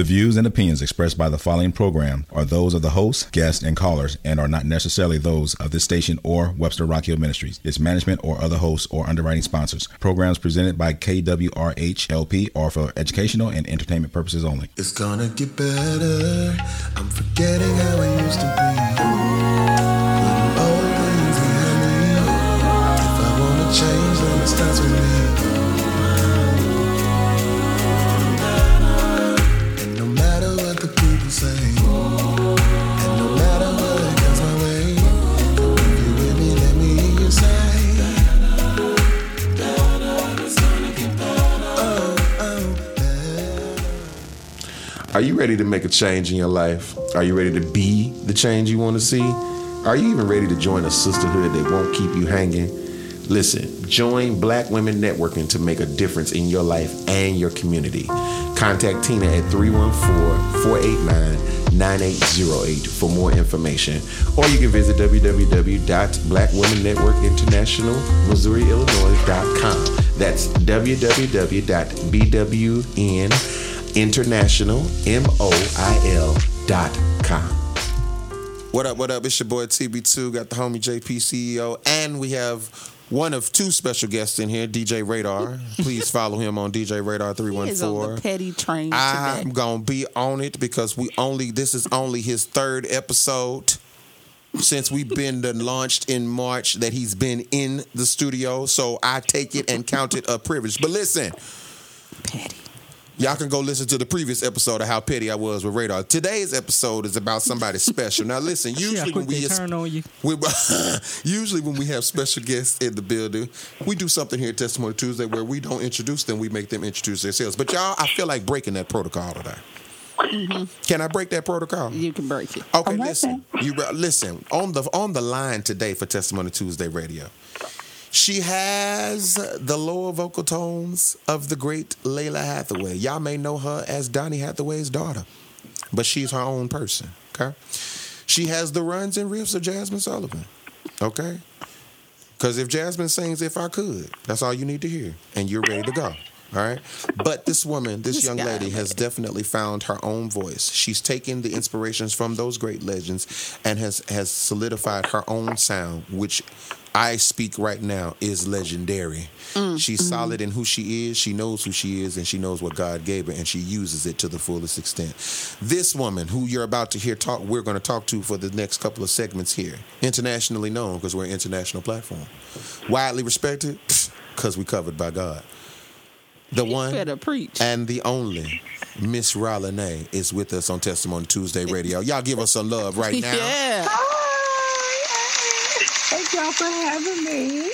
The views and opinions expressed by the following program are those of the host, guests, and callers and are not necessarily those of this station or Webster Rock Hill Ministries, its management, or other hosts or underwriting sponsors. Programs presented by KWRH LP are for educational and entertainment purposes only. It's gonna get better. I'm forgetting how I used to be. Change, then it starts with me. Are you ready to make a change in your life? Are you ready to be the change you want to see? Are you even ready to join a sisterhood that won't keep you hanging? Listen, join Black Women Networking to make a difference in your life and your community. Contact Tina at 314 489 9808 for more information. Or you can visit www.blackwomennetworkinternational.missouri-illinois.com. That's www.bwninternational.com. What up, what up? It's your boy TB2, got the homie JP CEO, and we have one of two special guests in here, DJ Radar. Please follow him on DJ Radar He is on the 314. petty train I'm today. gonna be on it because we only this is only his third episode since we've been launched in March that he's been in the studio. So I take it and count it a privilege. But listen, Petty. Y'all can go listen to the previous episode of how petty I was with Radar. Today's episode is about somebody special. Now, listen. See how Usually when we turn on you. we, usually when we have special guests in the building, we do something here at Testimony Tuesday where we don't introduce them, we make them introduce themselves. But y'all, I feel like breaking that protocol today. Mm-hmm. Can I break that protocol? You can break it. Okay, listen. You re- listen on the on the line today for Testimony Tuesday Radio. She has the lower vocal tones of the great Lalah Hathaway. Y'all may know her as Donny Hathaway's daughter, but she's her own person. Okay, she has the runs and riffs of Jazmine Sullivan. Okay, because if Jazmine sings "If I Could," that's all you need to hear, and you're ready to go. All right, but this woman, this, This young guy, lady, has definitely found her own voice. She's taken the inspirations from those great legends and has has solidified her own sound, which I speak right now is legendary. Mm, She's mm-hmm. solid in who she is. She knows who she is, and she knows what God gave her, and she uses it to the fullest extent. This woman, who you're about to hear talk, we're going to talk to for the next couple of segments here. Internationally known because we're an international platform. Widely respected because we're covered by God. The one Better preach. and the only Miss Raleigh is with us on Testimony Tuesday Radio. Y'all give us some love right now. yeah. Thank y'all for having me.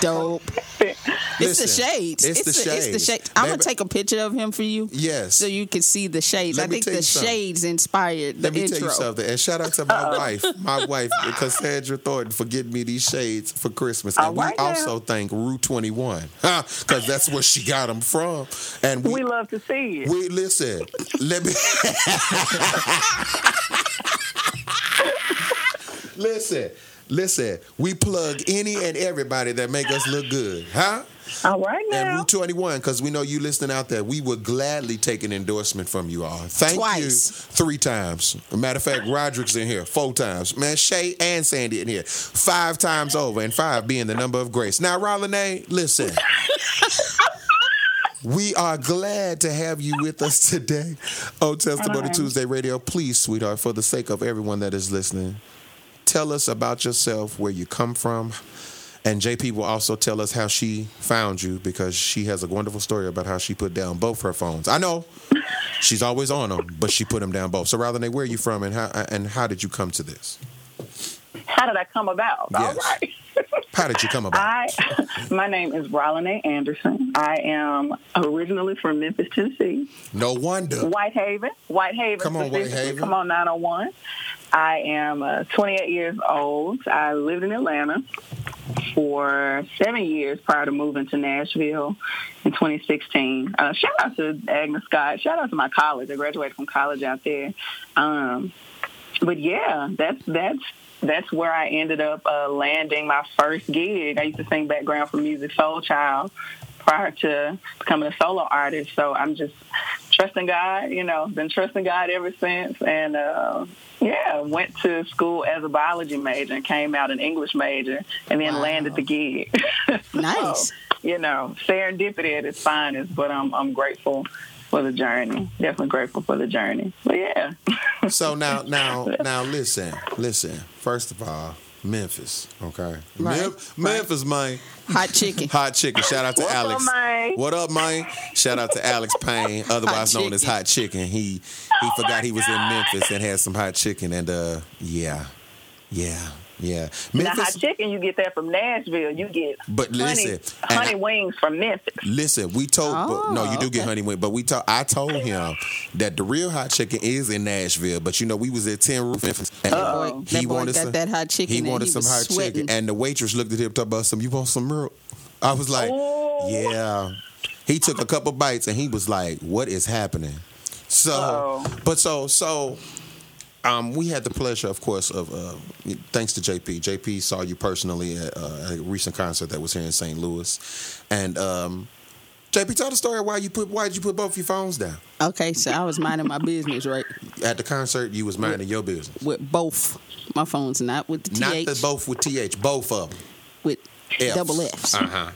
Dope. It's Listen, the shades. it's the It's the shades. shades. I'm gonna take a picture of him for you. Yes. So you can see the shades. Let I think the you something. shades inspired the Let me intro. tell you something. And shout out to my wife, my wife, Cassandra Thornton, for getting me these shades for Christmas. And All we right now. also thank Route 21, because that's where she got them from. And we, We love to see it. we listen. Let me listen. Listen, we plug any and everybody that make us look good, huh? All right now. And. Route 21, because we know you listening out there, we would gladly take an endorsement from you all. Thank Twice. you three times. matter of fact, Roderick's in here four times. Man, Shay and Sandy in here five times over, and five being the number of grace. Now, Rolene, listen. We are glad to have you with us today on Testimony Alright. Tuesday Radio. Please, sweetheart, for the sake of everyone that is listening, tell us about yourself, where you come from, and JP will also tell us how she found you because she has a wonderful story about how she put down both her phones. I know she's always on them, but she put them down both. So, Rolene, where are you from, and how and how did you come to this? How did I come about? Yes. right. How did you come about? I, my name is Rolene Anderson. I am originally from Memphis, Tennessee. No wonder. Whitehaven. Whitehaven. Come on. Whitehaven. Come on, 901. I am uh, 28 years old. I lived in Atlanta for seven years prior to moving to Nashville in 2016. Uh, shout out to Agnes Scott. Shout out to my college. I graduated from college out there. Um, but yeah, that's that's that's where I ended up uh, landing my first gig. I used to sing background for Musiq Soulchild prior to becoming a solo artist. So I'm just trusting God. You know, been trusting God ever since, and uh, yeah, went to school as a biology major and came out an English major, and then Wow. landed the gig. Nice. So, you know, serendipity at its finest. But I'm I'm grateful for the journey. Definitely grateful for the journey. But yeah. So now, now, now, listen, listen. First of all, Memphis, okay? Right, Mem- Memphis, man. Hot chicken. Hot chicken. Shout out to What's up, Alex. man? What up, man? Shout out to Alex Payne, otherwise known as. Hot Chicken. He he forgot he was in Memphis and had some hot chicken, and uh, yeah, yeah, yeah. Now, hot chicken, you get that from Nashville. You get But honey, listen, and honey I- wings from Memphis. Listen, we told but oh, no, you do get honey wings, but we told I told him that the real hot chicken is in Nashville, but you know we was at Tin Roof Memphis, and boy- that boy got that hot chicken He and wanted he some was hot sweating. chicken, and the waitress looked at him talking about some. You want some milk? I was like, Oh. yeah. He took a couple bites and he was like, "What is happening?" So, Uh-oh. but so so. Um, we had the pleasure, of course, of uh, thanks to JP. JP saw you personally at uh, a recent concert that was here in St. Louis, and um, JP, tell the story why you put why did you put both your phones down Okay, so I was minding my business, right? at the concert? You was minding your business, With both my phones, not with the TH, not the both with th, both of them. with Fs. double Fs. Uh huh.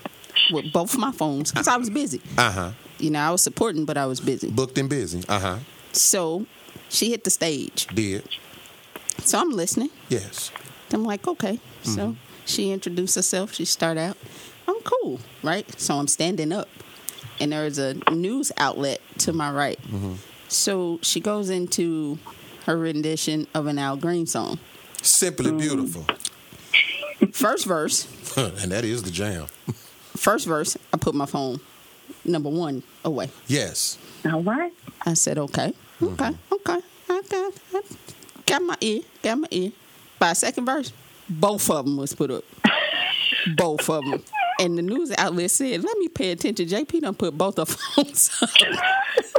With both my phones, because I was busy. Uh huh. You know, I was supporting, but I was busy. Booked and busy. Uh huh. So she hit the stage. Did So I'm listening. yes. I'm like, okay. So mm-hmm. she introduced herself. She start out. I'm cool, right? So I'm standing up, and there's a news outlet to my right. Mm-hmm. So she goes into her rendition of an Al Green song. Simply mm. beautiful, First verse, and that is the jam. first verse. I put my phone number one away. Yes. All right. I said, okay, okay, okay. I got, I got my ear, got my ear. By second verse, both of them was put up. both of them. And the news outlet said, let me pay attention. JP done put both of phones up.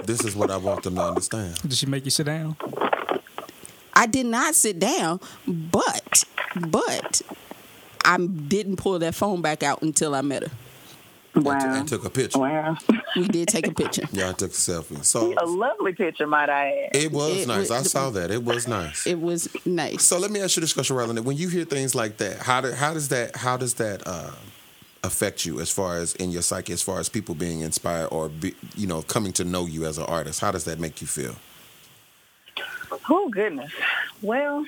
This is what I want them to understand. Did she make you sit down? I did not sit down, but, but I didn't pull that phone back out until I met her. And, Wow. t- and took a picture. Wow. We did take a picture. Yeah, I took a selfie. So a lovely picture, might I add. it was It nice. was- I saw that. It was nice. It was nice. So let me ask you this question, Rylan. When you hear things like that, how do, how does that how does that uh, affect you as far as in your psyche, as far as people being inspired or be, you know coming to know you as an artist? How does that make you feel? Oh goodness. Well,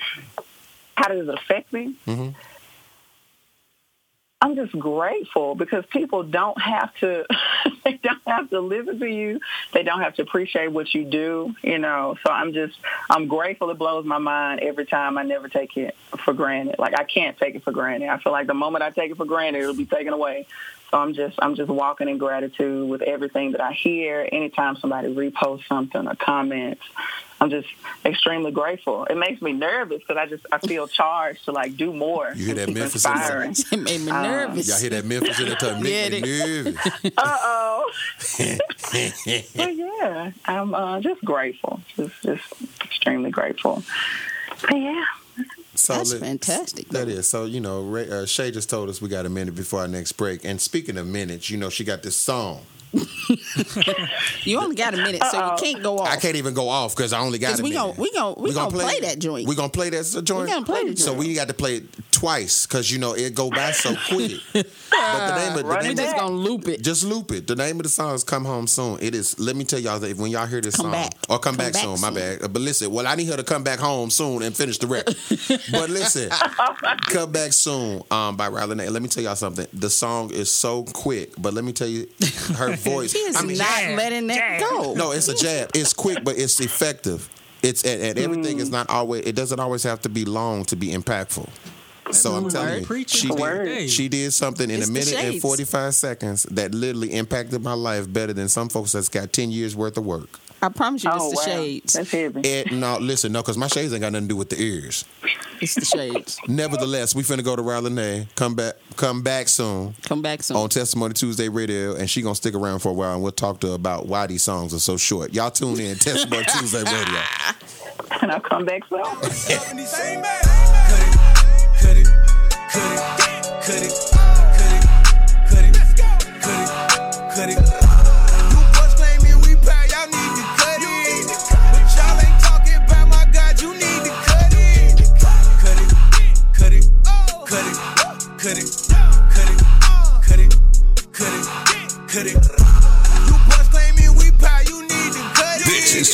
how does it affect me? Mhm. I'm just grateful because people don't have to they don't have to listen to you. They don't have to appreciate what you do, you know. So I'm just I'm grateful it blows my mind every time. I never take it for granted. Like I can't take it for granted. I feel like the moment I take it for granted it'll be taken away. So I'm just I'm just walking in gratitude with everything that I hear. Anytime somebody reposts something or comments, I'm just extremely grateful. It makes me nervous because I just I feel charged to like do more. You hear that Keep Memphis in there? It made me Uh, nervous. Y'all hear that Memphis in the time? Yeah, Make me nervous. Uh oh. but yeah, I'm uh, just grateful. Just just extremely grateful. But yeah. So That's let- fantastic. That is. So, you know, Ray, uh, Shay just told us we got a minute before our next break. And speaking of minutes, you know, she got this song. You only got a minute, so you can't go off. I can't even go off because I only got 'Cause a we minute. gon- we gon- we gon' play that joint. We gonna play that joint. We gonna play the joint. So we got to play it twice because you know it go by so quick. but the name of the Run name we just gonna loop it. just loop it. The name of the song is "Come Home Soon." It is. Let me tell y'all that when y'all hear this Come song, back. or come, Come back, back soon. My soon. bad. Uh, But listen, well, I need her to come back home soon and finish the record. but listen, come back soon. Um, by Riley. Nash. Let me tell y'all something. The song is so quick, but let me tell you, her voice. She is I mean, not jab, letting that jab. go. no, it's a jab. It's quick, but it's effective. It's and, and everything is not always. It doesn't always have to be long to be impactful. So I'm telling you, she did, she did something in It's a minute and 45 seconds that literally impacted my life better than some folks that's got 10 years worth of work. I promise you, it's Oh the wow. shades. That's heavy. It, no, listen, no, because my shades ain't got nothing to do with the ears. It's the shades. Nevertheless, we finna go to Riley Come back, come back soon Come back soon. on Testimony Tuesday Radio, and she gonna stick around for a while, and we'll talk to her about why these songs are so short. Y'all tune in Testimony Tuesday Radio. And I'll come back soon. Could it, could it, could cut it. Cut it. Cut it, cut it, cut it, cut it,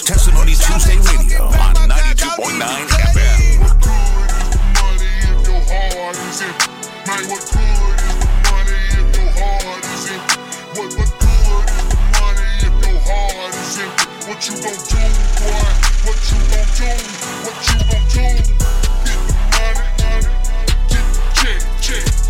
Testimony Tuesday Radio on 92.9 FM heart is empty? Man, what good is the money if your heart is empty? What what good is the money if your heart is empty? What you gon' do, boy? What you gon' do? What you gon' do? Get the money, money. Get the check, check.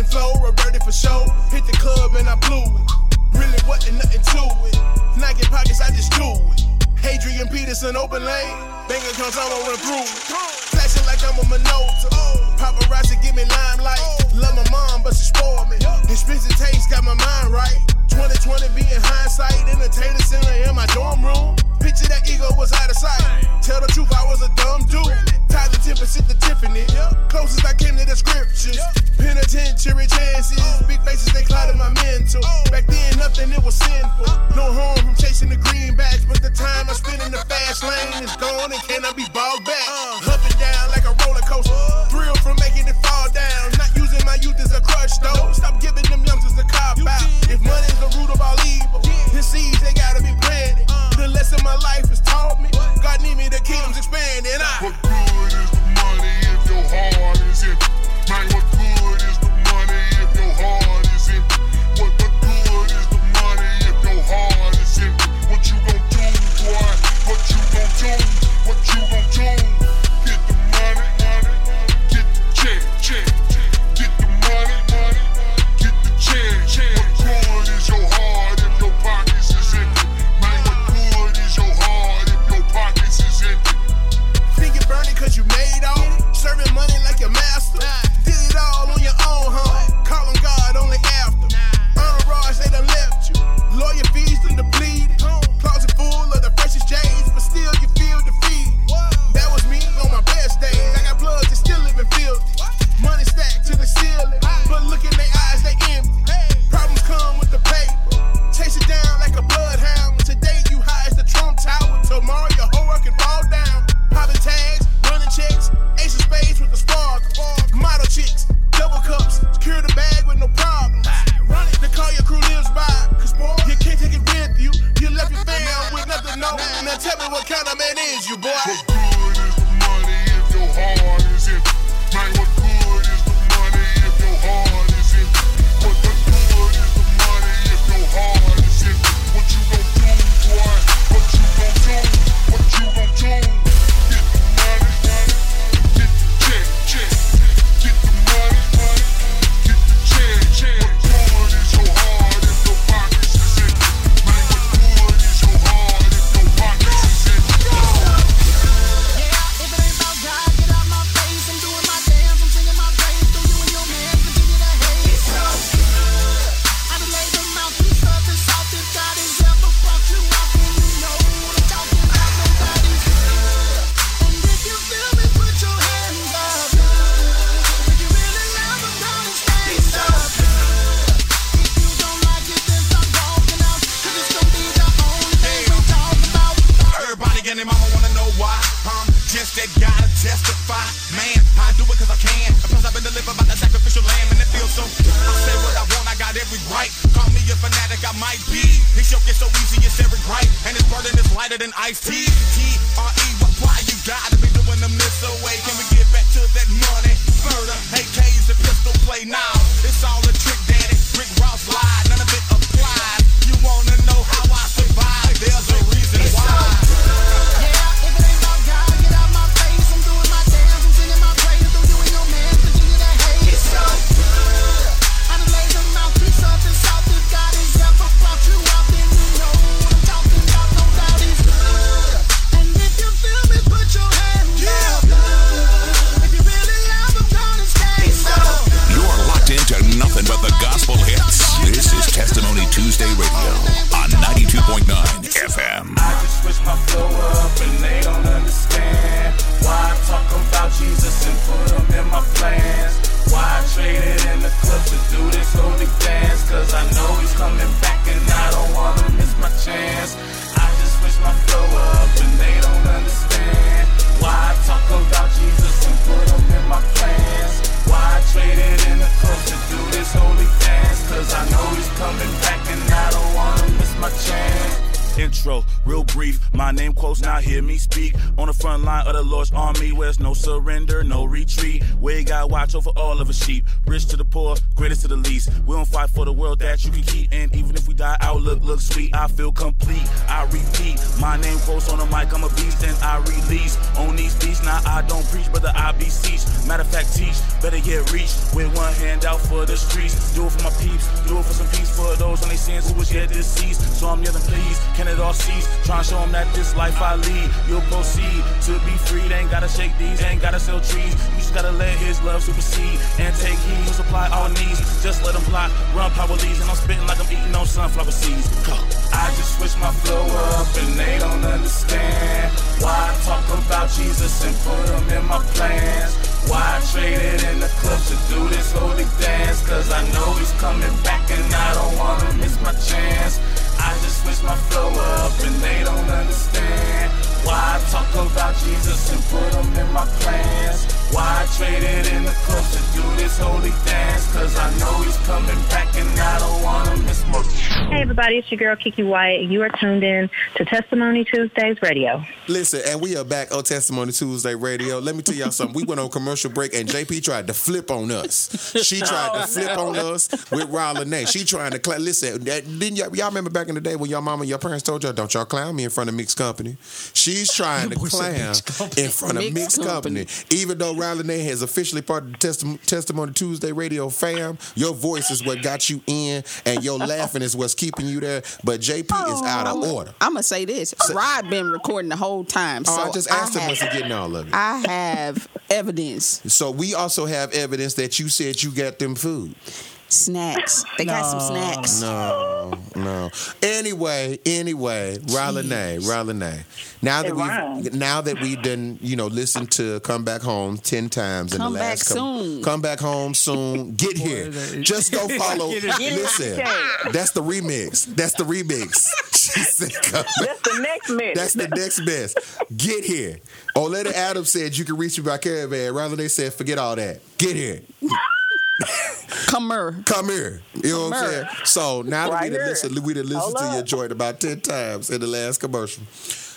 Hustling flow, reverted for show. Hit the club and I blew it. Really wasn't nothing to it. Knocking pockets, I just do it. Adrian Peterson, open lane. Bank accounts, I'ma run through. Flashing like I'm a Minolta. Paparazzi give me limelight. Love my mom, but she spoiled me. Expensive taste got my mind right. 2020 be in hindsight. Entertainment center in my dorm room. Picture that ego was out of sight. Tell the truth, I was a dumb dude. Tyler Tipper, sit the Tiffany. Closest I came to the scriptures. Penitentiary chances. Big faces, they clouded my mental. Back then, nothing, it was sinful. No harm from chasing the greenbacks, but the time I spent in the fast lane is gone and cannot be balled back. Up and down like a roller coaster. Thrill from making it fall down. Not using my youth as a crutch, though. Stop giving them youngsters a cop out. If money's the root of all evil, his seeds, they gotta be planted. The lesson my life has taught me. God need me, the kingdom's expanding. I good is the money if your heart is empty? Man, what good brief. My name quotes, now hear me speak. On the front line of the Lord's army, where there's no surrender, no retreat. We got watch over all of us sheep. Rich to the poor, greatest to the least. We don't fight for the world that you can keep. And even if we die, outlook looks sweet. I feel complete. I repeat, my name quotes on the mic, I'm a beast, and I release on these beats. Now I don't preach, but the I beseech. Matter of fact, teach, better get reach. With one hand out for the streets. Do it for my peeps, do it for some peace for those on their sins who was yet deceased. So I'm yelling, please, can it all cease? Trying to show them that this life I lead, you'll proceed to be free. They ain't gotta shake these, ain't gotta sell trees. You just gotta let his love supersede and take heed. He'll supply all needs. Just let him block, run power leads, and I'm spitting like I'm eating on sunflower seeds. I just switch my flow up, and they don't understand why I talk about Jesus and put him in my plans. Why I traded in the club to do this holy dance? Cause I know he's coming back and I don't wanna miss my chance. I just switch my flow up and they don't understand. Why I talk about Jesus and put him in my plans. Why I traded in the club to do this holy dance? Cause I know he's coming back and I don't wanna miss my Hey everybody, it's your girl Kiki White. You are tuned in to Testimony Tuesdays Radio. Listen, and we are back on Testimony Tuesday Radio. Let me tell y'all something. We went on commercial break, and JP tried to flip on us. She tried to flip on us with Ryla Nay. She trying to clown. Listen, that, didn't y'all, y'all remember back in the day when your mama and your parents told y'all, "Don't y'all clown me in front of mixed company"? She's trying to clown in front of Mixed mixed company. Even though Nay has officially part of the Testim- Testimony Tuesday Radio fam, your voice is what got you in, and your laughing is what's keeping you there. But JP is oh, out of order. I'm gonna say this: Rod been recording the whole time. Oh, So I just asked him have, was he getting all of it. I have evidence, So we also have evidence that you said you got them food. Snacks. They got some snacks. No, no. Anyway, anyway, Ryla Nay, Ryla Nay. Now that we rhymes. now that we done, you know, listened to Come Back Home ten times in Come the back last couple- soon. Come back home soon. Get here. Just go follow. Get. Listen, that's the remix. That's the remix. Said. That's the next minute. That's the next best. Get here. Oleta Adams said you can reach me by caravan. Rather they said forget all that. Get here. Come here. Come here. You know what I'm saying? So now that we done here. listened, we done listened to up. your joint about ten times in the last commercial.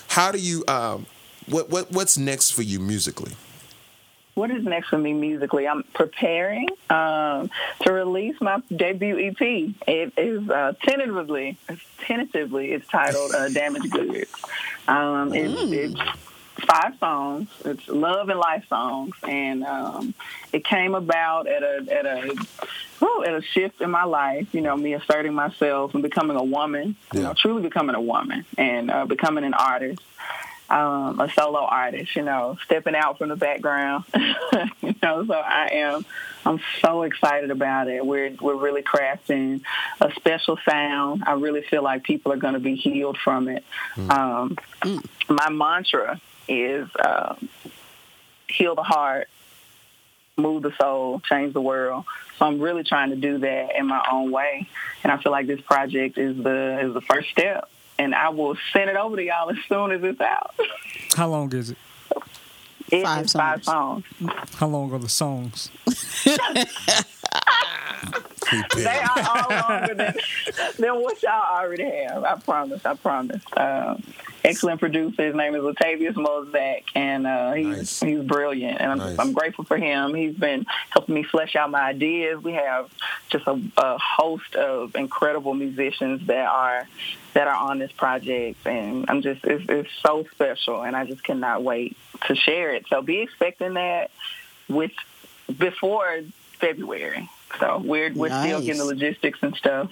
How do you um what what what's next for you musically? what is next for me musically? I'm preparing um, to release my debut EP. It is uh, tentatively, tentatively, it's titled uh, "Damaged Goods." Um, it's, it's five songs. It's love and life songs, and um, it came about at a at a whew, at a shift in my life. You know, me asserting myself and becoming a woman. You know, truly becoming a woman and uh, becoming an artist um, a solo artist, you know, stepping out from the background. you know, so I am I'm so excited about it. We're we're really crafting a special sound. I really feel like people are going to be healed from it. Um, My mantra is um, heal the heart, move the soul, change the world. So I'm really trying to do that in my own way, and I feel like this project is the is the first step. And I will send it over to y'all as soon as it's out. How long is it? It Five is five songs. How long are the songs? They are all longer than, than what y'all already have. I promise. I promise. Um, excellent producer. His name is Latavius Mozak, and uh, he's Nice. he's brilliant. And I'm, Nice. I'm grateful for him. He's been helping me flesh out my ideas. We have just a, a host of incredible musicians that are that are on this project, and I'm just it's, it's so special, and I just cannot wait to share it. So be expecting that with before February. So we're we're still getting the logistics and stuff,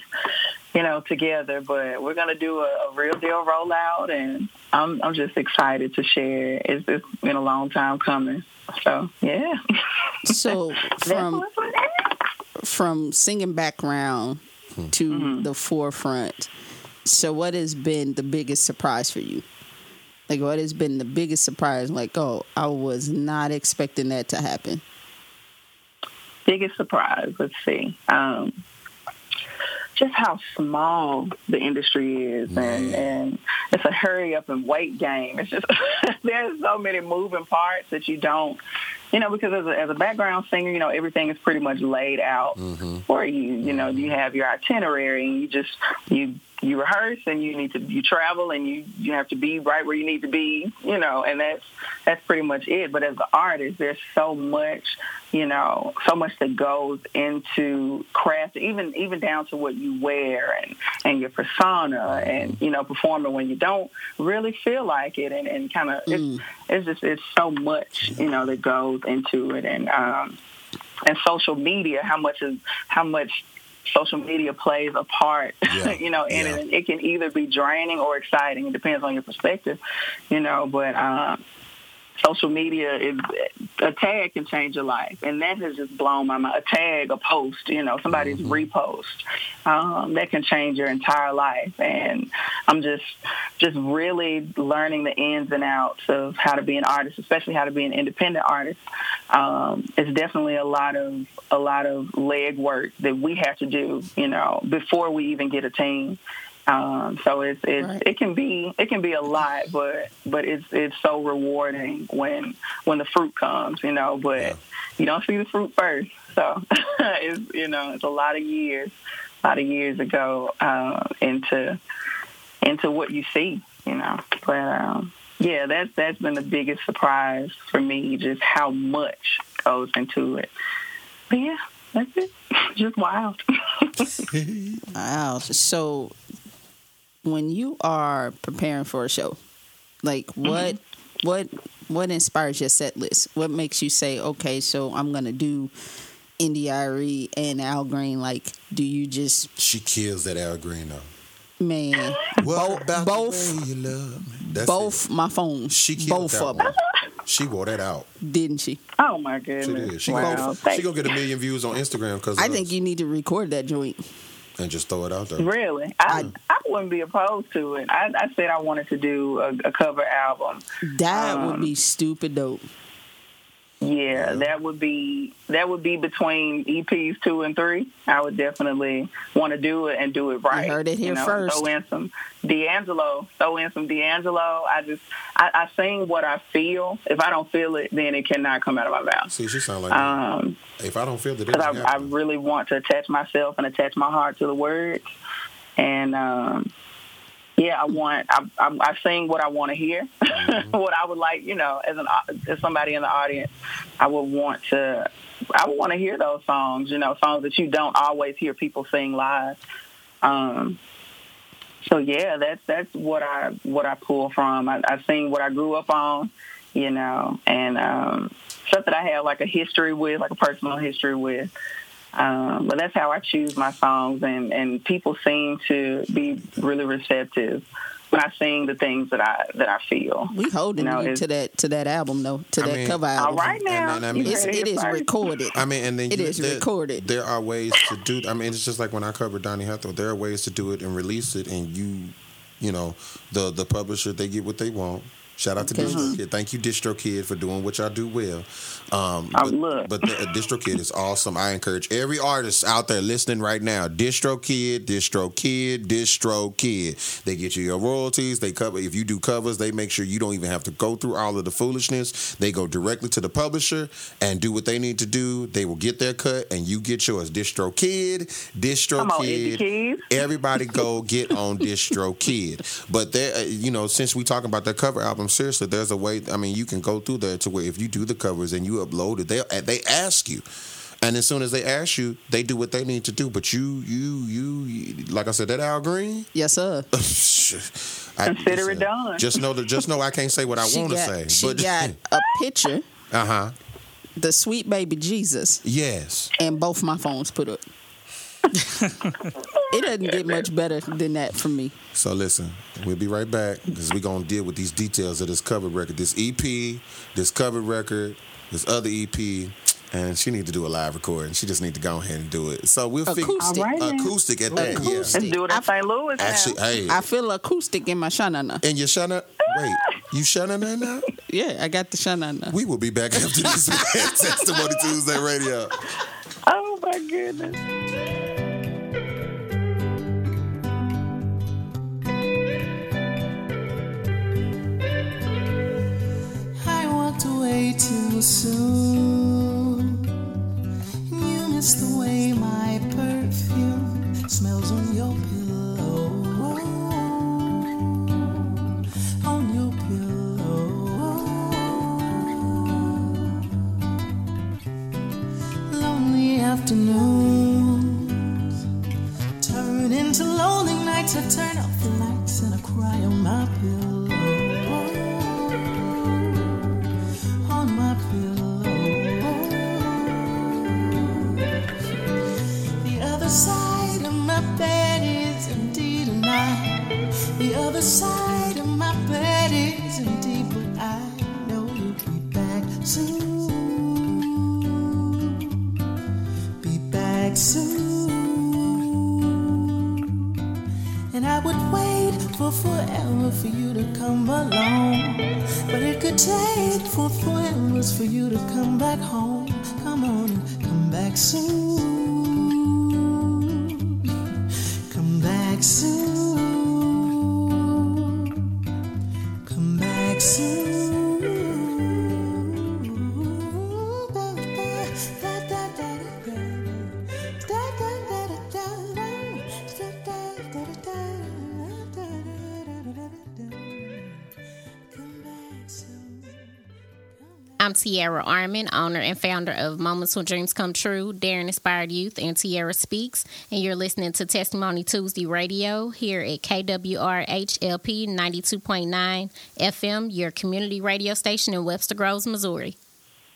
you know, together. But we're gonna do a, a real deal rollout, and I'm I'm just excited to share. It's, it's been a long time coming. So yeah. So from what's on that. from singing background to the forefront. So what has been the biggest surprise for you? Like what has been the biggest surprise? Like, oh, I was not expecting that to happen. biggest surprise, let's see. Um, just how small the industry is, and, and it's a hurry up and wait game. It's just there's so many moving parts that you don't you know, because as a, as a background singer, you know, everything is pretty much laid out mm-hmm. for you. You know, mm-hmm. you have your itinerary, and you just you you rehearse, and you need to you travel, and you you have to be right where you need to be. You know, and that's that's pretty much it. But as an artist, there's so much, you know, so much that goes into craft, even even down to what you wear and and your persona, and mm-hmm. you know, performing when you don't really feel like it, and and kind of it's mm. It's just it's so much, you know, that goes into it, and um and social media, how much is how much social media plays a part, Yeah. you know, in Yeah. it. And it can either be draining or exciting. It depends on your perspective, you know. But um, social media is a tag can change your life, and that has just blown my mind. A tag, a post, you know, somebody's repost um, that can change your entire life. And I'm just just really learning the ins and outs of how to be an artist, especially how to be an independent artist. Um, it's definitely a lot of a lot of leg work that we have to do, you know, before we even get a team. Um, so it's it's it can be it can be a lot, but but it's it's so rewarding when when the fruit comes, you know. But you don't see the fruit first, so it's you know it's a lot of years, a lot of years ago uh, into into what you see, you know. But um, yeah, that's that's been the biggest surprise for me, just how much goes into it. But yeah, that's it. Just wild. Wow. So when you are preparing for a show, like mm-hmm. what what what inspires your set list? What makes you say, okay, so I'm gonna do India.Arie and Al Green? Like, do you just She kills that Al Green though. man What about both the you love? That's both my phones, She killed both that of them. She wore that out. didn't she? Oh my She goodness! did. She wow, gonna, she gonna get a million views on Instagram because I think you need to record that joint. and just throw it out there. Really, I I wouldn't be opposed to it. I, I said I wanted to do a, a cover album. That would Um, be stupid dope. Yeah, that would be that would be between EPs two and three. I would definitely want to do it and do it right. heard it here know, first. Throw in some D'Angelo. Throw in some D'Angelo. I just I, I sing what I feel. If I don't feel it, then it cannot come out of my mouth. See, she sound like Um, if I don't feel it, because I, I really want to attach myself and attach my heart to the words. And um, yeah, I want I, I, I sing what I want to hear, what I would like. You know, as an as somebody in the audience, I would want to I would want to hear those songs. You know, songs that you don't always hear people sing live. Um, so yeah, that's that's what I what I pull from. I, I sing what I grew up on, you know, and um, stuff that I have like a history with, like a personal history with. Um, but that's how I choose my songs, and and people seem to be really receptive when I sing the things that I that I feel. We holding You know, you to that to that album though, to I that mean- cover All album. right now, And- and I mean- It's, it is recorded. I mean, and then It you, is there, recorded. There are ways to do. I mean, it's just like when I covered Donny Hathaway. There are ways to do it and release it, and you, you know, the the publisher they get what they want. Shout out to Okay. DistroKid. Thank you, DistroKid, for doing what y'all do well. Um, but, look. but the, uh, DistroKid is awesome. I encourage every artist out there listening right now. DistroKid, Distro Kid, DistroKid. They get you your royalties. They cover. If you do covers, they make sure you don't even have to go through all of the foolishness. They go directly to the publisher and do what they need to do. They will get their cut, and you get yours. DistroKid, Distro Kid. Everybody go get on DistroKid. But there, uh, you know, since we talking about that cover album, seriously, there's a way. I mean, you can go through there to where if you do the covers and you upload it, they they ask you. And as soon as they ask you, they do what they need to do. But you, you, you, like I said, that Al Green, Yes, sir. I, Consider it done. Just know that, just know I can't say what I want to say. She but got a picture, uh huh, the sweet baby Jesus, yes. and both my phones put up. it doesn't get much better than that for me. So listen, we'll be right back because we're gonna deal with these details of this cover record, this EP, this cover record, this other EP, and she need to do a live recording. She just need to go ahead and do it. So we'll figure Acoustic. All right, then. acoustic at that. Acoustic. Let's do it in St. Louis now. Actually, hey, I feel acoustic in my shanana. and you shana. Wait, you shana that now? Yeah, I got the shanana. We will be back after this Testimony Tuesday Radio. Oh my goodness. I walked away too soon. You miss the way my perfume smells on your pillow. Afternoons turn into lonely nights. I turn off the lights and I cry on my pillow. Would wait for forever for you to come along. But it could take for forever for you to come back home. Come on come back soon. I'm Tiara Armin, owner and founder of Moments When Dreams Come True, Daring Inspired Youth, and Tiara Speaks. And you're listening to Testimony Tuesday Radio here at KWRHLP 92.9 FM, your community radio station in Webster Groves, Missouri.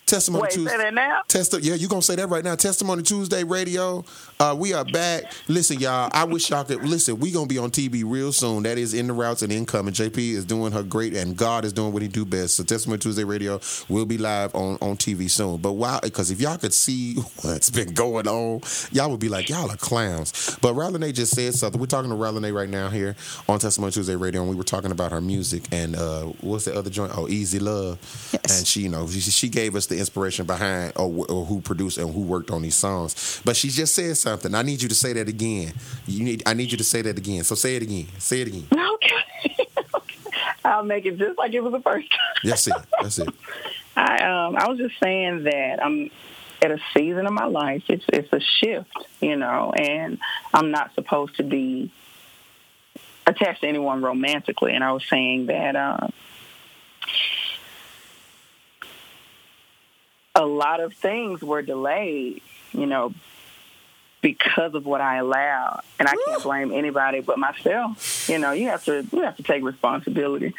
Testimony Wait, Tuesday. say that now? Testi- yeah, you gonna say that right now. Testimony Tuesday Radio. Uh, we are back. Listen, y'all. I wish y'all could listen. We gonna be on TV real soon. That is in the routes and incoming. JP is doing her great, and God is doing what He do best. So Testimony Tuesday Radio will be live on on TV soon. But wow, because if y'all could see what's been going on, y'all would be like, y'all are clowns. But Ralene just said something. We're talking to Ralene right now here on Testimony Tuesday Radio, and we were talking about her music and uh, what's the other joint? Oh, Easy Love. Yes. And she, you know, she, she gave us the inspiration behind or, or who produced and who worked on these songs. But she just said something. I need you to say that again. You need. I need you to say that again. So say it again. Say it again. Okay. I'll make it just like it was the first time. That's it. That's it. I um I was just saying that I'm at a season of my life. It's it's a shift, you know, and I'm not supposed to be attached to anyone romantically. And I was saying that uh, a lot of things were delayed, you know, because of what I allowed. And I can't blame anybody but myself. You know, you have to you have to take responsibility.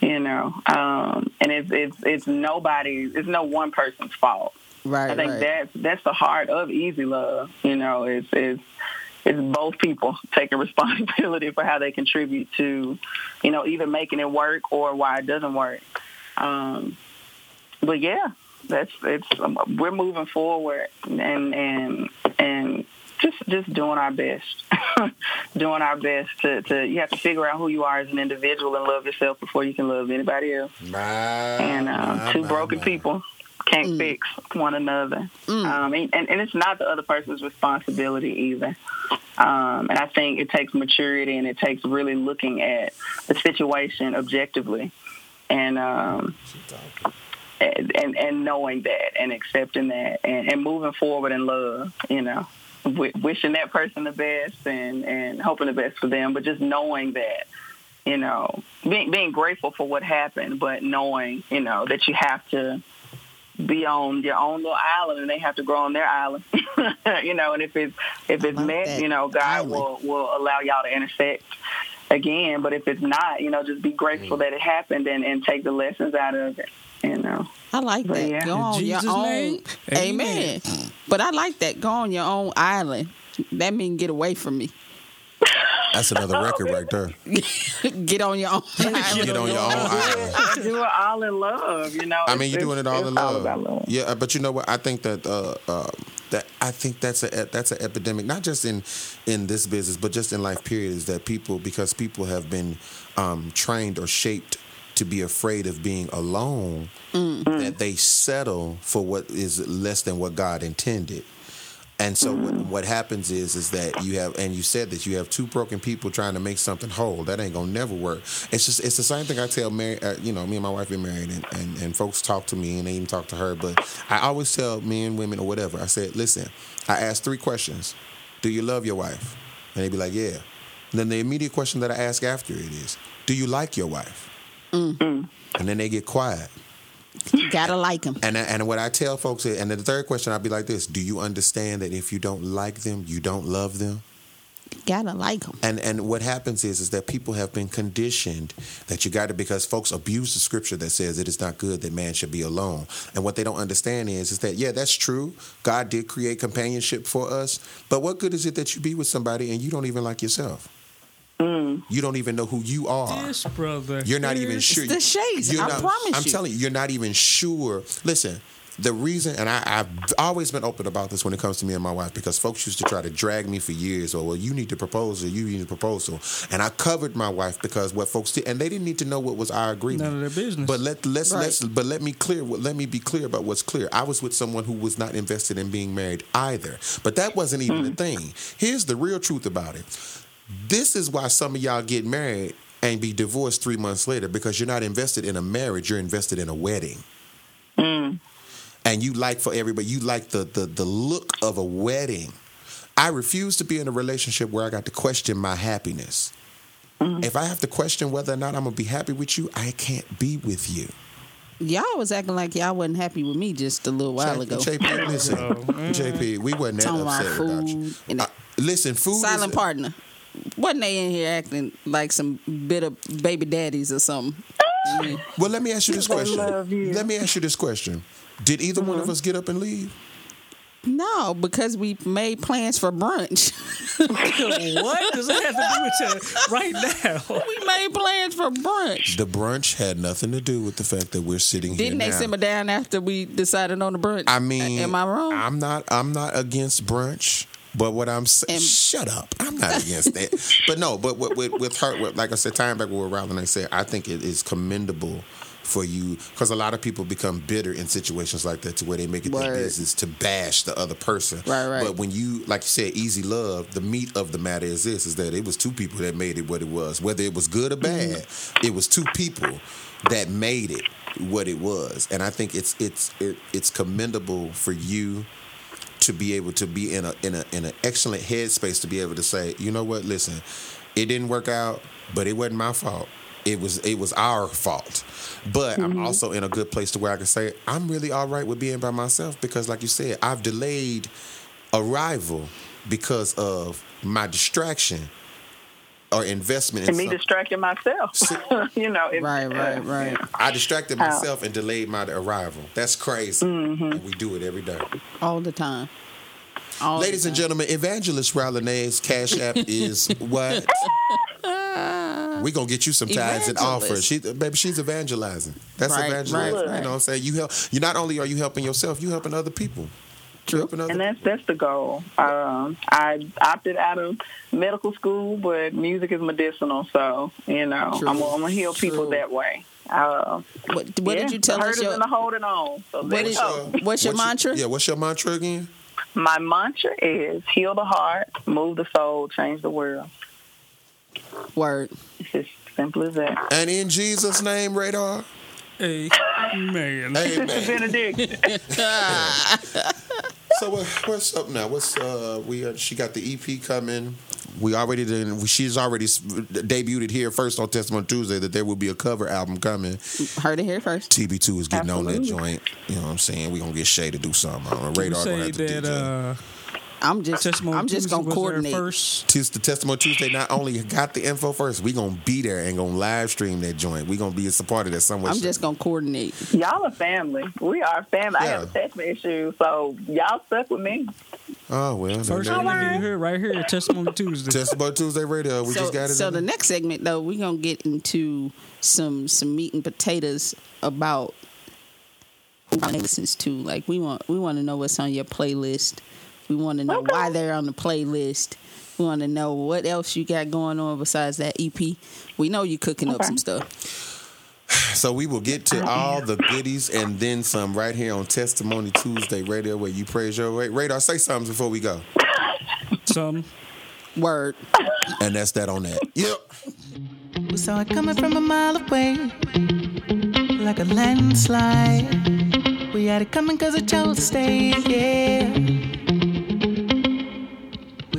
You know, um, and it's it's it's nobody. It's no one person's fault. Right, I think right. that's that's the heart of easy love. You know, it's it's it's both people taking responsibility for how they contribute to, you know, either making it work or why it doesn't work. Um, but yeah, that's it's um, we're moving forward and and and just just doing our best, doing our best to, to you have to figure out who you are as an individual and love yourself before you can love anybody else. and um, two broken people can't fix one another. Um, and, and, and it's not the other person's responsibility either. Um, and I think it takes maturity and it takes really looking at the situation objectively and um, and, and knowing that and accepting that and, and moving forward in love. You know, w- wishing that person the best and and hoping the best for them, but just knowing that you know, being being grateful for what happened, but knowing, you know, that you have to be on your own little island and they have to grow on their island. you know, and if it's if it's met, you know, God will will allow y'all to intersect again. But if it's not, you know, just be grateful that it happened and, and take the lessons out of it. You know. I like But that. yeah. Go on Jesus' your own. name, Amen. But I like that. Go on your own island. That means get away from me. That's another record right there. get on your own. island. Get on your own island. do it all in love, you know. I mean, you're doing it all in it's all love. Yeah, uh, but you know what? I think that uh, um, that I think that's a that's an epidemic, not just in in this business, but just in life. Period. Is that people because people have been um, trained or shaped to be afraid of being alone, that they settle for what is less than what God intended. And so what, Mm-hmm. what happens is is that you have and you said that you have two broken people trying to make something whole. That ain't gonna never work. It's just it's the same thing I tell Mary. Uh, you know, me and my wife been married, and, and and folks talk to me and they even talk to her. But I always tell men, women, or whatever. I said, listen, I ask three questions. Do you love your wife? And they be like, yeah. And then the immediate question that I ask after it is, do you like your wife? Mm-hmm. And then they get quiet. You gotta like them. And and what I tell folks, is, and then the third question, I'll be like this: Do you understand that if you don't like them, you don't love them? Gotta like them. And and what happens is is that people have been conditioned that you got to because folks abuse the scripture that says it is not good that man should be alone. And what they don't understand is is that yeah, that's true. God did create companionship for us, but what good is it that you be with somebody and you don't even like yourself? Mm. You don't even know who you are. This brother. You're not even here- sure. the shades, You're I not- promise I'm you. telling you, you're not even sure. Listen, the reason, and I, I've always been open about this when it comes to me and my wife, because folks used to try to drag me for years, or well, you need to propose, or you need a proposal, and I covered my wife because what folks did, and they didn't need to know what was our agreement. None of their business. But let let's Right. let's but let me clear let me be clear about what's clear. I was with someone who was not invested in being married either. But that wasn't even the thing. Here's the real truth about it. This is why some of y'all get married and be divorced three months later because you're not invested in a marriage, you're invested in a wedding. And you like for everybody, you like the the the look of a wedding. I refuse to be in a relationship where I got to question my happiness. If I have to question whether or not I'm gonna be happy with you, I can't be with you. Y'all was acting like y'all wasn't happy with me just a little while ago. JP, listen, JP, we wasn't that Talking about upset without you. and Uh, listen, food. silent is, partner. Wasn't they in here acting like some bitter baby daddies or something? Well, let me ask you this question. you. Let me ask you this question. Did either one of mm-hmm. us get up and leave? No, because we made plans for brunch. what does that have to do with you right now? we made plans for brunch. The brunch had nothing to do with the fact that we're sitting here Didn't they now. simmer down after we decided on the brunch? I mean, am I wrong? I'm not. I'm not against brunch. But what I'm saying, shut up. I'm not against that. But no, but with, with, with her, with, like I said, tying back with what I said, I think it is commendable for you because a lot of people become bitter in situations like that to where they make it their business to bash the other person. Right, right. But when you, like you said, easy love, the meat of the matter is this: is that it was two people that made it what it was. Whether it was good or Mm-hmm. bad, it was two people that made it what it was. And I think it's it's it, it's commendable for you to be able to be in a in a in an excellent headspace to be able to say, you know what, listen, it didn't work out, but it wasn't my fault. It was it was our fault. But I'm mm-hmm. also in a good place to where I can say I'm really all right with being by myself because like you said, I've delayed arrival because of my distraction or investment in And me something. distracting myself. you know. it- right, uh, right, right. I distracted How? myself and delayed my arrival. That's crazy. Mm-hmm. And we do it every day. All the time. All the Ladies and gentlemen, Evangelist Ralenae's Cash App is what? We're gonna get you some tithes and Evangelist. offers. She, baby, she's evangelizing. That's Right, evangelizing. right, You know what I'm saying? You help. You not only are you helping yourself, you helping other people. You're And that's that's the goal. Um, I opted out of medical school, but music is medicinal, so you know True. I'm, gonna- I'm gonna heal people that way. Uh, What, what yeah, did you tell the us? hurdles Your, and the holding on. So what there is- you go. what's your mantra? yeah, what's your mantra again? My mantra is heal the heart, move the soul, change the world. Word. It's as simple as that. And in Jesus' name, Radar. Hey, man. Amen. Benedict. So what, what's up now? What's uh we uh, she got the EP coming. We already did. She's already debuted here first on Testimony Tuesday that there will be a cover album coming. Heard it here first. TB2 is getting on that joint. You know what I'm saying? We gonna get Shay to do something on the radar. Gonna have to that DJ. uh, I'm just testimony I'm just Tuesday gonna coordinate. first. Tis- the Testimony Tuesday not only got the info first, we gonna be there and gonna live stream that joint. We gonna be a part of that somewhere. I'm just gonna coordinate. Y'all are family. We are family. I have Yeah. attachment issues, so y'all stuck with me. Oh well, First then- interview here, right here, at Testimony Tuesday. Testimony Tuesday radio. We so, just got it. so the there. next segment though, we're gonna get into some some meat and potatoes about who I listens to. Like we want we want to know what's on your playlist. We want to know Okay. why they're on the playlist. We want to know what else you got going on besides that EP. We know you're cooking up some stuff. So we will get to all the goodies and then some right here on Testimony Tuesday Radio where you praise your way. Radar, say something before we go. Some word. And that's that on that. Yep. We saw it coming from a mile away, like a landslide. We had it coming cause it chose to stay, yeah.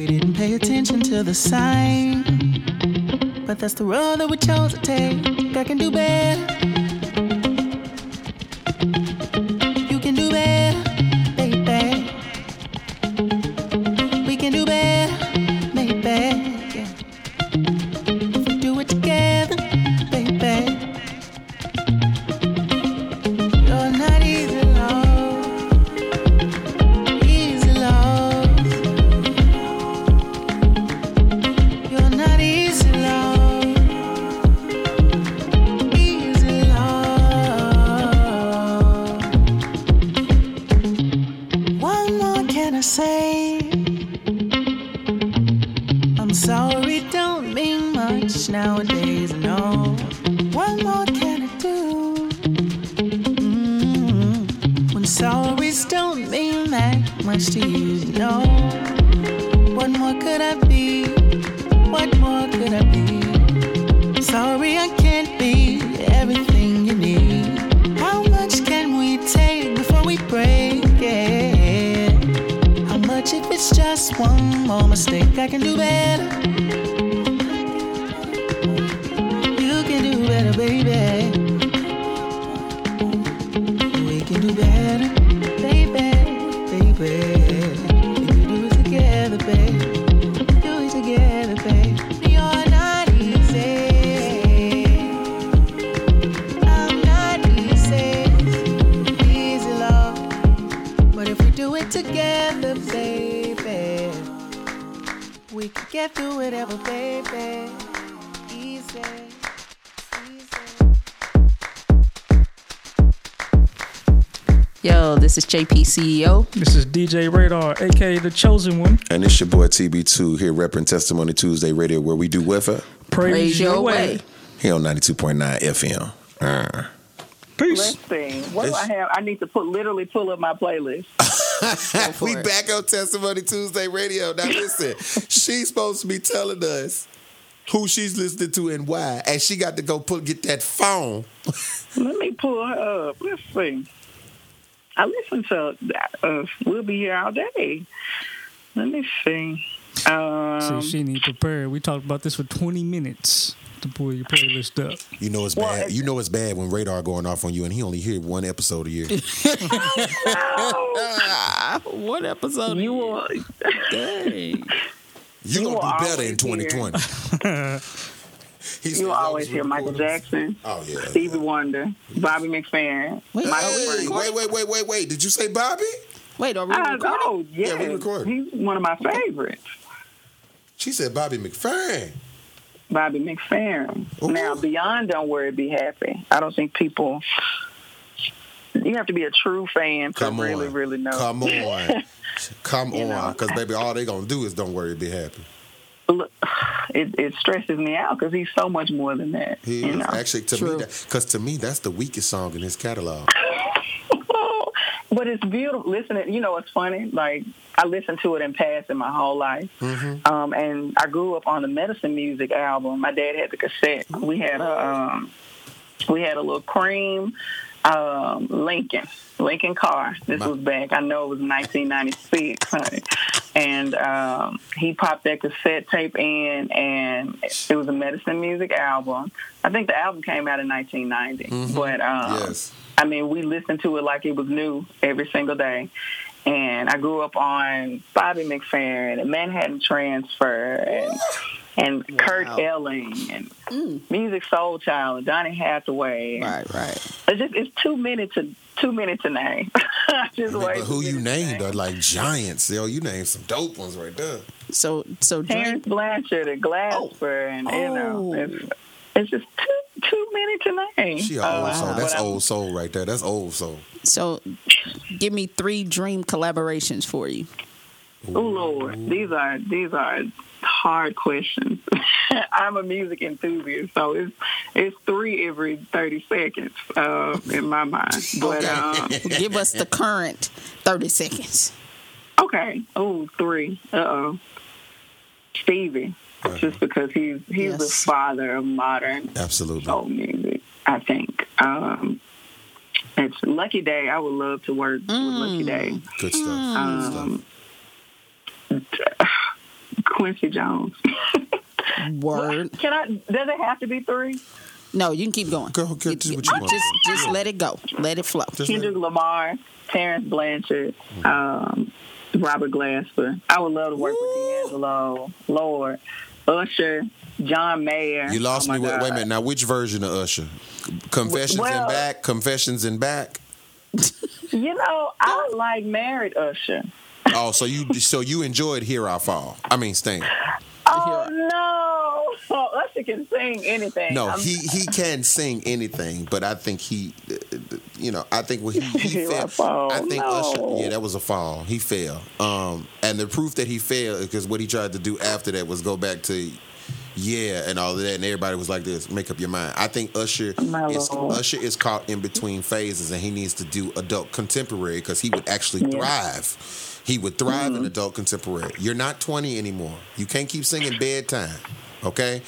We didn't pay attention to the sign, but that's the road that we chose to take. I can do better. CEO. This is DJ Radar, aka the chosen one. And it's your boy TB2 here repping Testimony Tuesday Radio where we do what for? Praise, your way. Here on 92.9 FM. Uh. Peace. Let's see. What do I have? I need to put literally pull up my playlist. we back on Testimony Tuesday Radio. Now listen, she's supposed to be telling us who she's listening to and why, and she got to go put get that phone. Let me pull her up. Let's see. I listen to uh, We'll Be Here All Day. Let me see. Um, See, she ain't prepared. We talked about this for 20 minutes to pull your playlist up. You know it's bad. you know it's bad when radar going off on you, and he only hear one episode a year. One episode. You will. Dang. You will gonna do better in 2020. You will always hear Michael Jackson, Oh yeah. Stevie Wonder, Bobby McFerrin, Wait, Michael wait, wait, wait, wait, wait, wait. Did you say Bobby? Wait, are we I recording? know, yes. Yeah, we recording. He's one of my favorites. She said Bobby McFerrin. Bobby McFerrin. Now, beyond Don't Worry, Be Happy, I don't think people. You have to be a true fan to Come really, on. really know. Come on. Come on. Because baby, all they're gonna do is don't worry, be happy. Look, it, it stresses me out because he's so much more than that. He you know? actually to me because to me that's the weakest song in his catalog. But it's beautiful. Listening, you know, it's funny. Like I listened to it in passing my whole life, Mm-hmm. um, and I grew up on the Medicine Music album. My dad had the cassette. We had a um, we had a little cream um, Lincoln Lincoln car. This was back. I know it was 1996, honey. And um, he popped that cassette tape in, and it was a Medicine Music album. I think the album came out in 1990, Mhm. but um, Yes. I mean, we listened to it like it was new every single day. And I grew up on Bobby McFerrin and Manhattan Transfer and and Kurt Elling and Musiq Soulchild and Donny Hathaway. Right, right. It's just it's too many to too many to name. just But who you named are like giants. Yo, you named some dope ones right there. So, so Terence Blanchard and Glasper and you know it's, it's just too too many to name. She old Uh, soul. That's but I- old soul right there. That's old soul. So, give me three dream collaborations for you. Oh Lord, these are these are hard questions. I'm a music enthusiast, so it's it's three every thirty seconds uh, in my mind. But um, Give us the current 30 seconds. okay, oh three. Uh oh, Stevie, just because he's he's the father of modern Absolutely. soul music. I think. Um, it's Lucky Daye. I would love to work with Lucky Daye. Good stuff. Um, Quincy Jones. Word. Can I? Does it have to be three? No, you can keep going. Go, go do what you want. Just, just let it go. Let it flow. Kendrick Lamar, Terence Blanchard, um, Robert Glasper. I would love to work with D'Angelo, Lord, Usher, John Mayer. You lost Oh me. Wait, wait a minute. Now, which version of Usher? Confessions Well- in back. Confessions and back. You know, I like married Usher. Oh, so you so you enjoyed "Here I Fall"? I mean, Sting. Oh no, Usher can sing anything. No, I'm- he he can sing anything, but I think he, you know, I think when he, he fell. I think No. Usher, yeah, that was a fall. He fell, um, and the proof that he failed because what he tried to do after that was go back to. Yeah, and all of that, and everybody was like this. Make up your mind. I think Usher is Usher is caught in between phases, and he needs to do adult contemporary because he would actually Yeah. thrive. He would thrive Mm-hmm. in adult contemporary. You're not 20 anymore. You can't keep singing bedtime. Okay,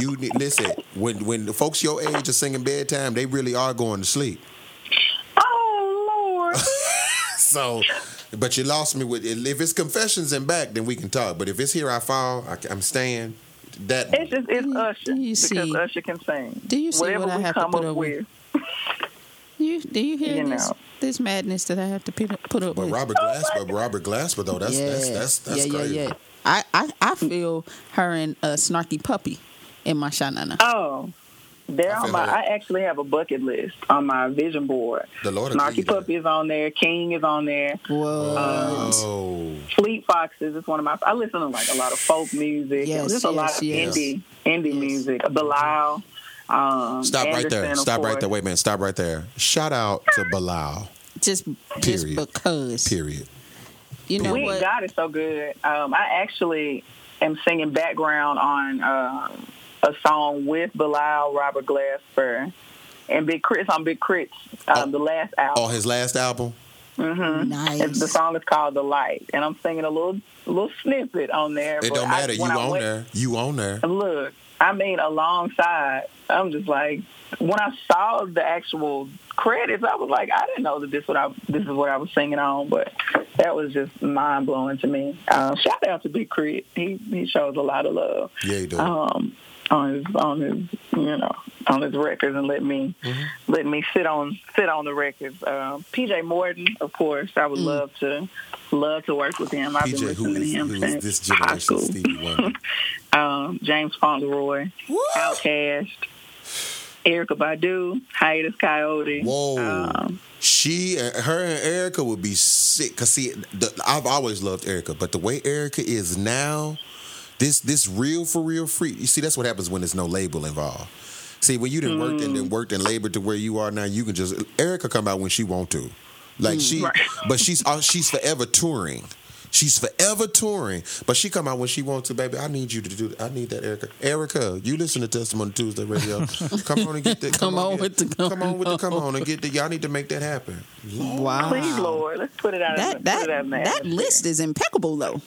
you need- listen. When when the folks your age are singing bedtime, they really are going to sleep. Oh Lord. So, but you lost me with if it's confessions and back, then we can talk. But if it's here I fall, I, am staying. That It's just it's Usher you because see- Usher can sing. Do you see Whatever what I we have to come put up up with. with? You do you hear You this know. This madness that I have to put up, put up but with? Robert Glasper, Robert Glasper though, that's that's that's that's yeah, crazy. yeah, yeah. I, I I feel her and a snarky puppy in my shanana. Oh, they're I on my. like- I actually have a bucket list on my vision board. The Lord agreed. Snarky Puppy is on there. King is on there. Whoa. Oh, Fleet Foxes is one of my. I listen to like a lot of folk music. Yes, Just a lot yes, of yes. indie indie music. Bilal. Um, stop right there. Anderson, of Stop right there. Wait a minute. Stop right there. Shout out to Bilal. just just Period. because Period. you know We what? God is so good. Um, I actually am singing background on um, a song with Bilal, Robert Glasper, and Big K.R.I.T. on Big K.R.I.T.'s um, the last album. Oh, his last album. Mm-hmm. Nice. And the song is called "The Light," and I'm singing a little little snippet on there. It don't I- matter. You when I on went- there. You on there. Look, I mean, alongside, I'm just like, when I saw the actual credits, I was like, I didn't know that this what I this is what I was singing on, but that was just mind blowing to me. Uh, shout out to Big Crit. He he shows a lot of love. Yeah, you do. Um, on his on his you know on his records and let me Mm-hmm. let me sit on sit on the records. Um, PJ Morton, of course, I would love to love to work with him. I've been PJ, who listening to him since this high school. Um, James Fauntleroy, Outkast, Erykah Badu, Hiatus Kaiyote. Whoa. Um, She, her, and Erykah would be sick. Cause see, the, I've always loved Erykah, but the way Erykah is now, this this real for real free. You see, that's what happens when there's no label involved. See, when you done worked and then Mm. worked and labored to where you are now, you can just Erykah come out when she want to, like she, Mm, Right. but she's uh, she's forever touring. She's forever touring, but she come out when she wants to, baby. I need you to do. I need that, Erykah. Erykah, you listen to Testimony Tuesday Radio. Come on and get that. Come on get- with the come on with the come on and get the. Y'all need to make that happen. wow. Please, Lord, let's put it out. That in, that put it out in that list is impeccable though.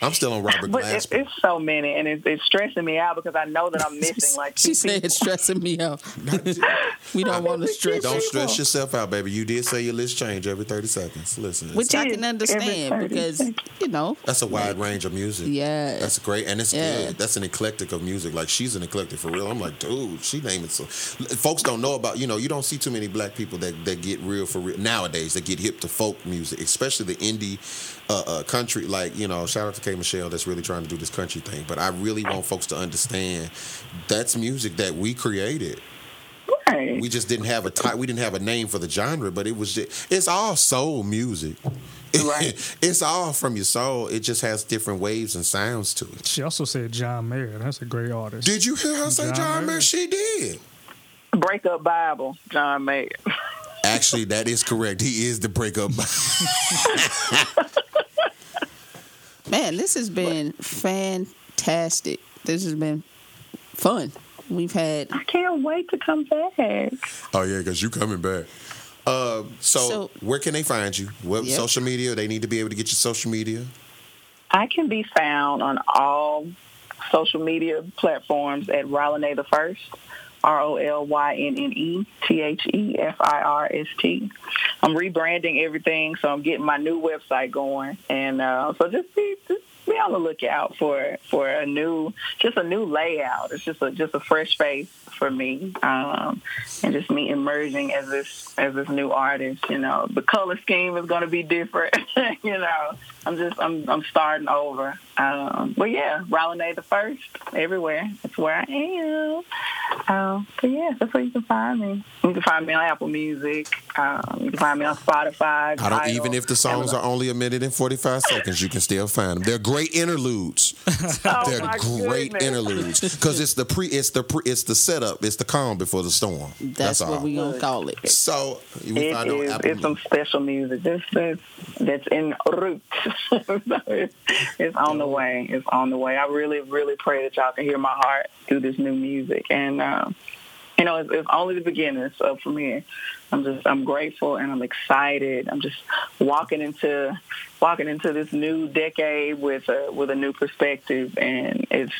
I'm still on Robert But it, Glasper. it's so many, and it's, it's stressing me out because I know that I'm missing like She two said it's stressing me out. we don't want to stress. Don't stress yourself out, baby. You did say your list change every 30 seconds. Listen, Which I can understand 30 because you know. that's a wide range of music. Yeah. That's great, and it's Yeah. good. That's an eclectic of music. Like she's an eclectic for real. I'm like, dude, she naming so. Folks don't know about. You know, you don't see too many black people that that get real for real nowadays. That get hip to folk music, especially the indie uh, uh, country. Like you know, shout out to K Michelle that's really trying to do this country thing. But I really want folks to understand that's music that we created. Right. We just didn't have a ti- we didn't have a name for the genre, but it was just, it's all soul music. Right. it's all from your soul. It just has different waves and sounds to it. She also said John Mayer. That's a great artist. Did you hear her say John John Mayer? Mayer? She did. Breakup Bible, John Mayer. Actually, that is correct. He is the breakup. Man, this has been fantastic. This has been fun. We've had I can't wait to come back. Oh yeah, because you coming back. Uh, so, So- where can they find you? What Yep. social media? They need to be able to get your social media. I can be found on all social media platforms at Rolynay the First, R O L Y N N E T H E F I R S T. I'm rebranding everything, so I'm getting my new website going, and uh, so just be just be on the lookout for for a new just a new layout. It's just a just a fresh face for me, um, and just me emerging as this as this new artist. You know, the color scheme is going to be different. you know, I'm just I'm I'm starting over. Um, but yeah, Rolynay the first everywhere. That's where I am. Um, but yeah, that's where you can find me. You can find me on Apple Music. Um, you can find me on Spotify. I don't even if the songs Amazon. are only a minute and forty five seconds, you can still find them. They're great interludes. Oh, They're my great goodness. interludes because it's the pre, it's the pre, it's the setup, it's the calm before the storm. That's, all. what we gonna call it. So you It find on. Apple It's some special music. This that's that's en route. so it's, it's on the way. It's on the way. I really, really pray that y'all can hear my heart through this new music. And um, you know, it's, it's only the beginning. Up from here. I'm just I'm grateful and I'm excited. I'm just walking into walking into this new decade with a with a new perspective and it's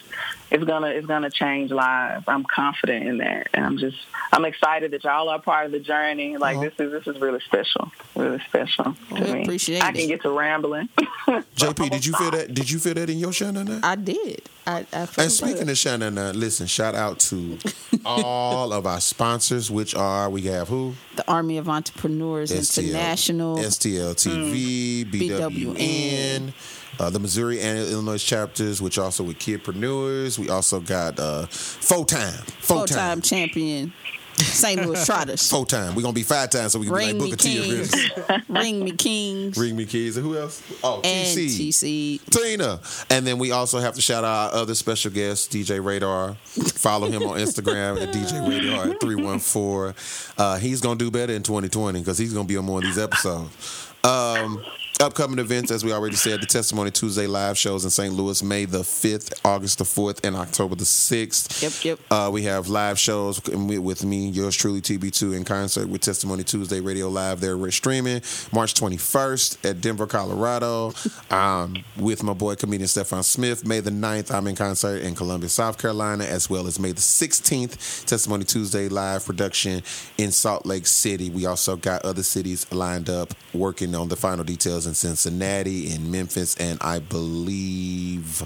it's gonna it's gonna change lives. I'm confident in that. And I'm just I'm excited that y'all are part of the journey. Like uh-huh. this is this is really special. Really special to We me. appreciate I can it. get to rambling. JP, did you feel that? Did you feel that in your Shannon? I did. I, I felt And speaking of Shannon, listen, shout out to all of our sponsors, which are we have who? Army of Entrepreneurs STL, International, STL TV, BWN, uh, the Missouri and Illinois chapters, which also with Kidpreneurs. We also got uh, Full Time. Full Time. champion, St. Louis Trotters, Full Time. We're going to be five times so we can Ring be like Booker T. Ring Me Kings, Ring Me Keys. And who else? Oh, and TC. TC. Tina. And then we also have to shout out our other special guest, DJ Radar. Follow him on Instagram at DJ Radar at 314. Uh, he's going to do better in 2020 because he's going to be on more of these episodes. Um, upcoming events, as we already said, the Testimony Tuesday live shows in St. Louis, May the 5th, August the 4th, and October the 6th. Yep, yep. Uh, we have live shows with me, yours truly, TB2, in concert with Testimony Tuesday Radio Live. There, we're streaming March 21st at Denver, Colorado, um, with my boy comedian Stefan Smith. May the 9th, I'm in concert in Columbia, South Carolina, as well as May the 16th, Testimony Tuesday live production in Salt Lake City. We also got other cities lined up working on the final details in Cincinnati, in Memphis, and I believe.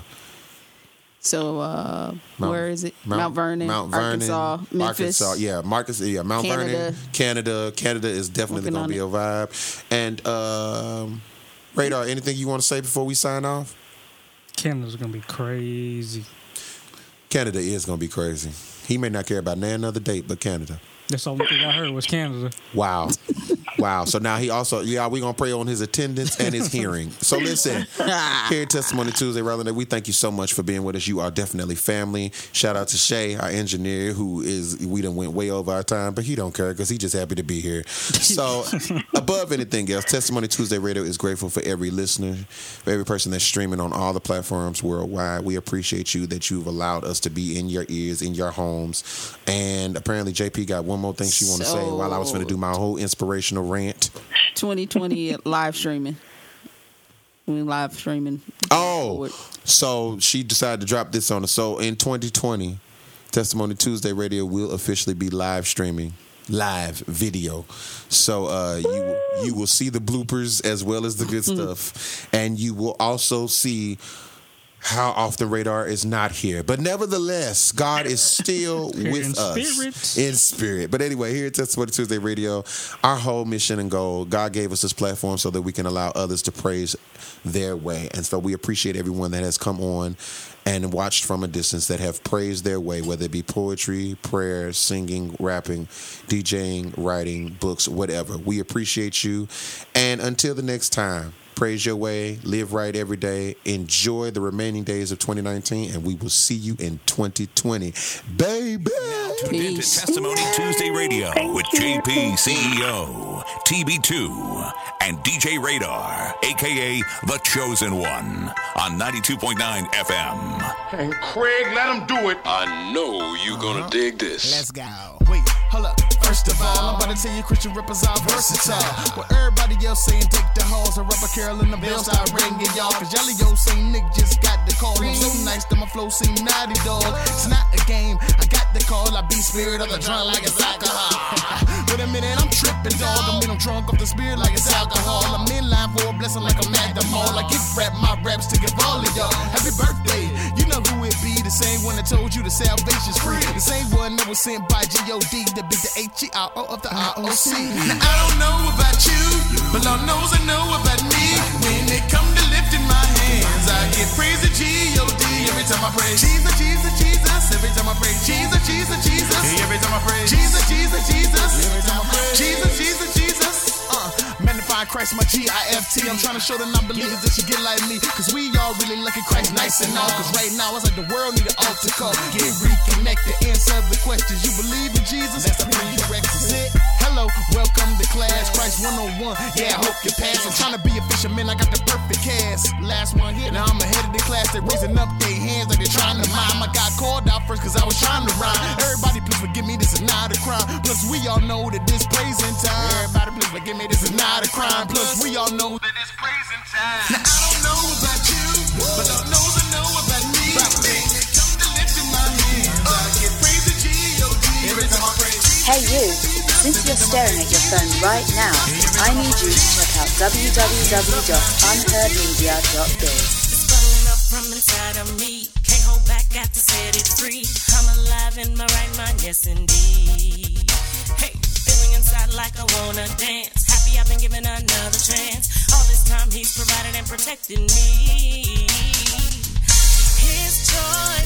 So uh, Mount- where is it? Mount, Vernon, Mount Vernon, Arkansas, Memphis. Arkansas, yeah, Marcus, yeah, Mount Canada. Vernon, Canada, Canada is definitely going to be a vibe. And um, Radar, anything you want to say before we sign off? Canada's gonna be crazy. Canada is going to be crazy. He may not care about none another date, but Canada. That's all I heard was Canada. Wow. wow. So now he also, yeah, we're going to pray on his attendance and his hearing. So listen, here at Testimony Tuesday, rather than we thank you so much for being with us. You are definitely family. Shout out to Shay, our engineer, who is, we done went way over our time, but he don't care because he just happy to be here. So above anything else, Testimony Tuesday Radio is grateful for every listener, for every person that's streaming on all the platforms worldwide. We appreciate you that you've allowed us to be in your ears, in your homes. And apparently JP got one more thing she want to say while I was going to do my whole inspirational rant. 2020 live streaming. We live streaming. Oh, so she decided to drop this on us. So in 2020, Testimony Tuesday Radio will officially be live streaming, live video. So uh, you you will see the bloopers as well as the good stuff, and you will also see. How often radar is not here, but nevertheless, God is still with in us spirit. in spirit. But anyway, here at Testimony Tuesday Radio, our whole mission and goal, God gave us this platform so that we can allow others to praise their way. And so we appreciate everyone that has come on and watched from a distance that have praised their way, whether it be poetry, prayer, singing, rapping, DJing, writing, books, whatever. We appreciate you. And until the next time, praise your way, live right every day, enjoy the remaining days of 2019, and we will see you in 2020. Baby! Tuned in to Testimony Tuesday Radio with JP CEO. TB2, and DJ Radar, aka The Chosen One, on 92.9 FM. And Craig, let him do it. I know you're gonna uh-huh. dig this. Let's go. Wait, hold up. First of all, I'm about to tell you Christian rappers are versatile. What everybody else saying, take the halls, a rubber carol and the bells start ringing, y'all. Cause Jelly Yo Nick just got the call. I'm so nice that my flow seem naughty, dog. It's not a game, I got the call. I be spirit of the drunk like it's alcohol. Wait a minute, I'm tripping, dog. I mean, I'm drunk off the spirit like it's alcohol. I'm in line for a blessing like I'm at. I gift wrap my raps to give all of y'all. Happy birthday. You know who it be, same one that told you the salvation's free. The same one that was sent by G-O-D to be the H-E-R-O of the ROC. Now, I don't know about you, but Lord knows I know about me. When it come to lifting my hands, I get praise to G-O-D every time I pray. Jesus, Jesus, Jesus, every time I pray. Jesus, Jesus, Jesus, every time I pray. Jesus, Jesus, Jesus, every time I pray. Jesus, Jesus, Jesus. Magnify Christ, my G-I-F-T. I'm trying to show the non-believers that you get like me. Cause we all really lucky Christ nice and all. Cause right now it's like the world need an altar call. Get reconnected, answer the questions. You believe in Jesus? That's a prerequisite. Hello, welcome to class. Christ 101. Yeah, I hope you pass. I'm trying to be a fisherman. I got the perfect cast. Last one here. Now I'm ahead of the class. They're raising up their hands like they're trying to mime. I got called out first cause I was trying to rhyme. Everybody, please forgive me. This is not a crime. Plus, we all know that this praising time. Everybody, please forgive me. This is not a crime. Plus, we all know that it's praising time. Now, I don't know about you, but I know I know about me. When it comes to lifting my hands, I get praise to G-O-D every time I pray. Hey you, since you're staring at your phone right now, I need you to check out www.unheardmedia.biz. It's bubbling up from inside of me. Can't hold back, got to set it free. I'm alive in my right mind, yes indeed. Hey, feeling inside like I wanna dance. I've been given another chance. All this time he's provided and protected me. His joy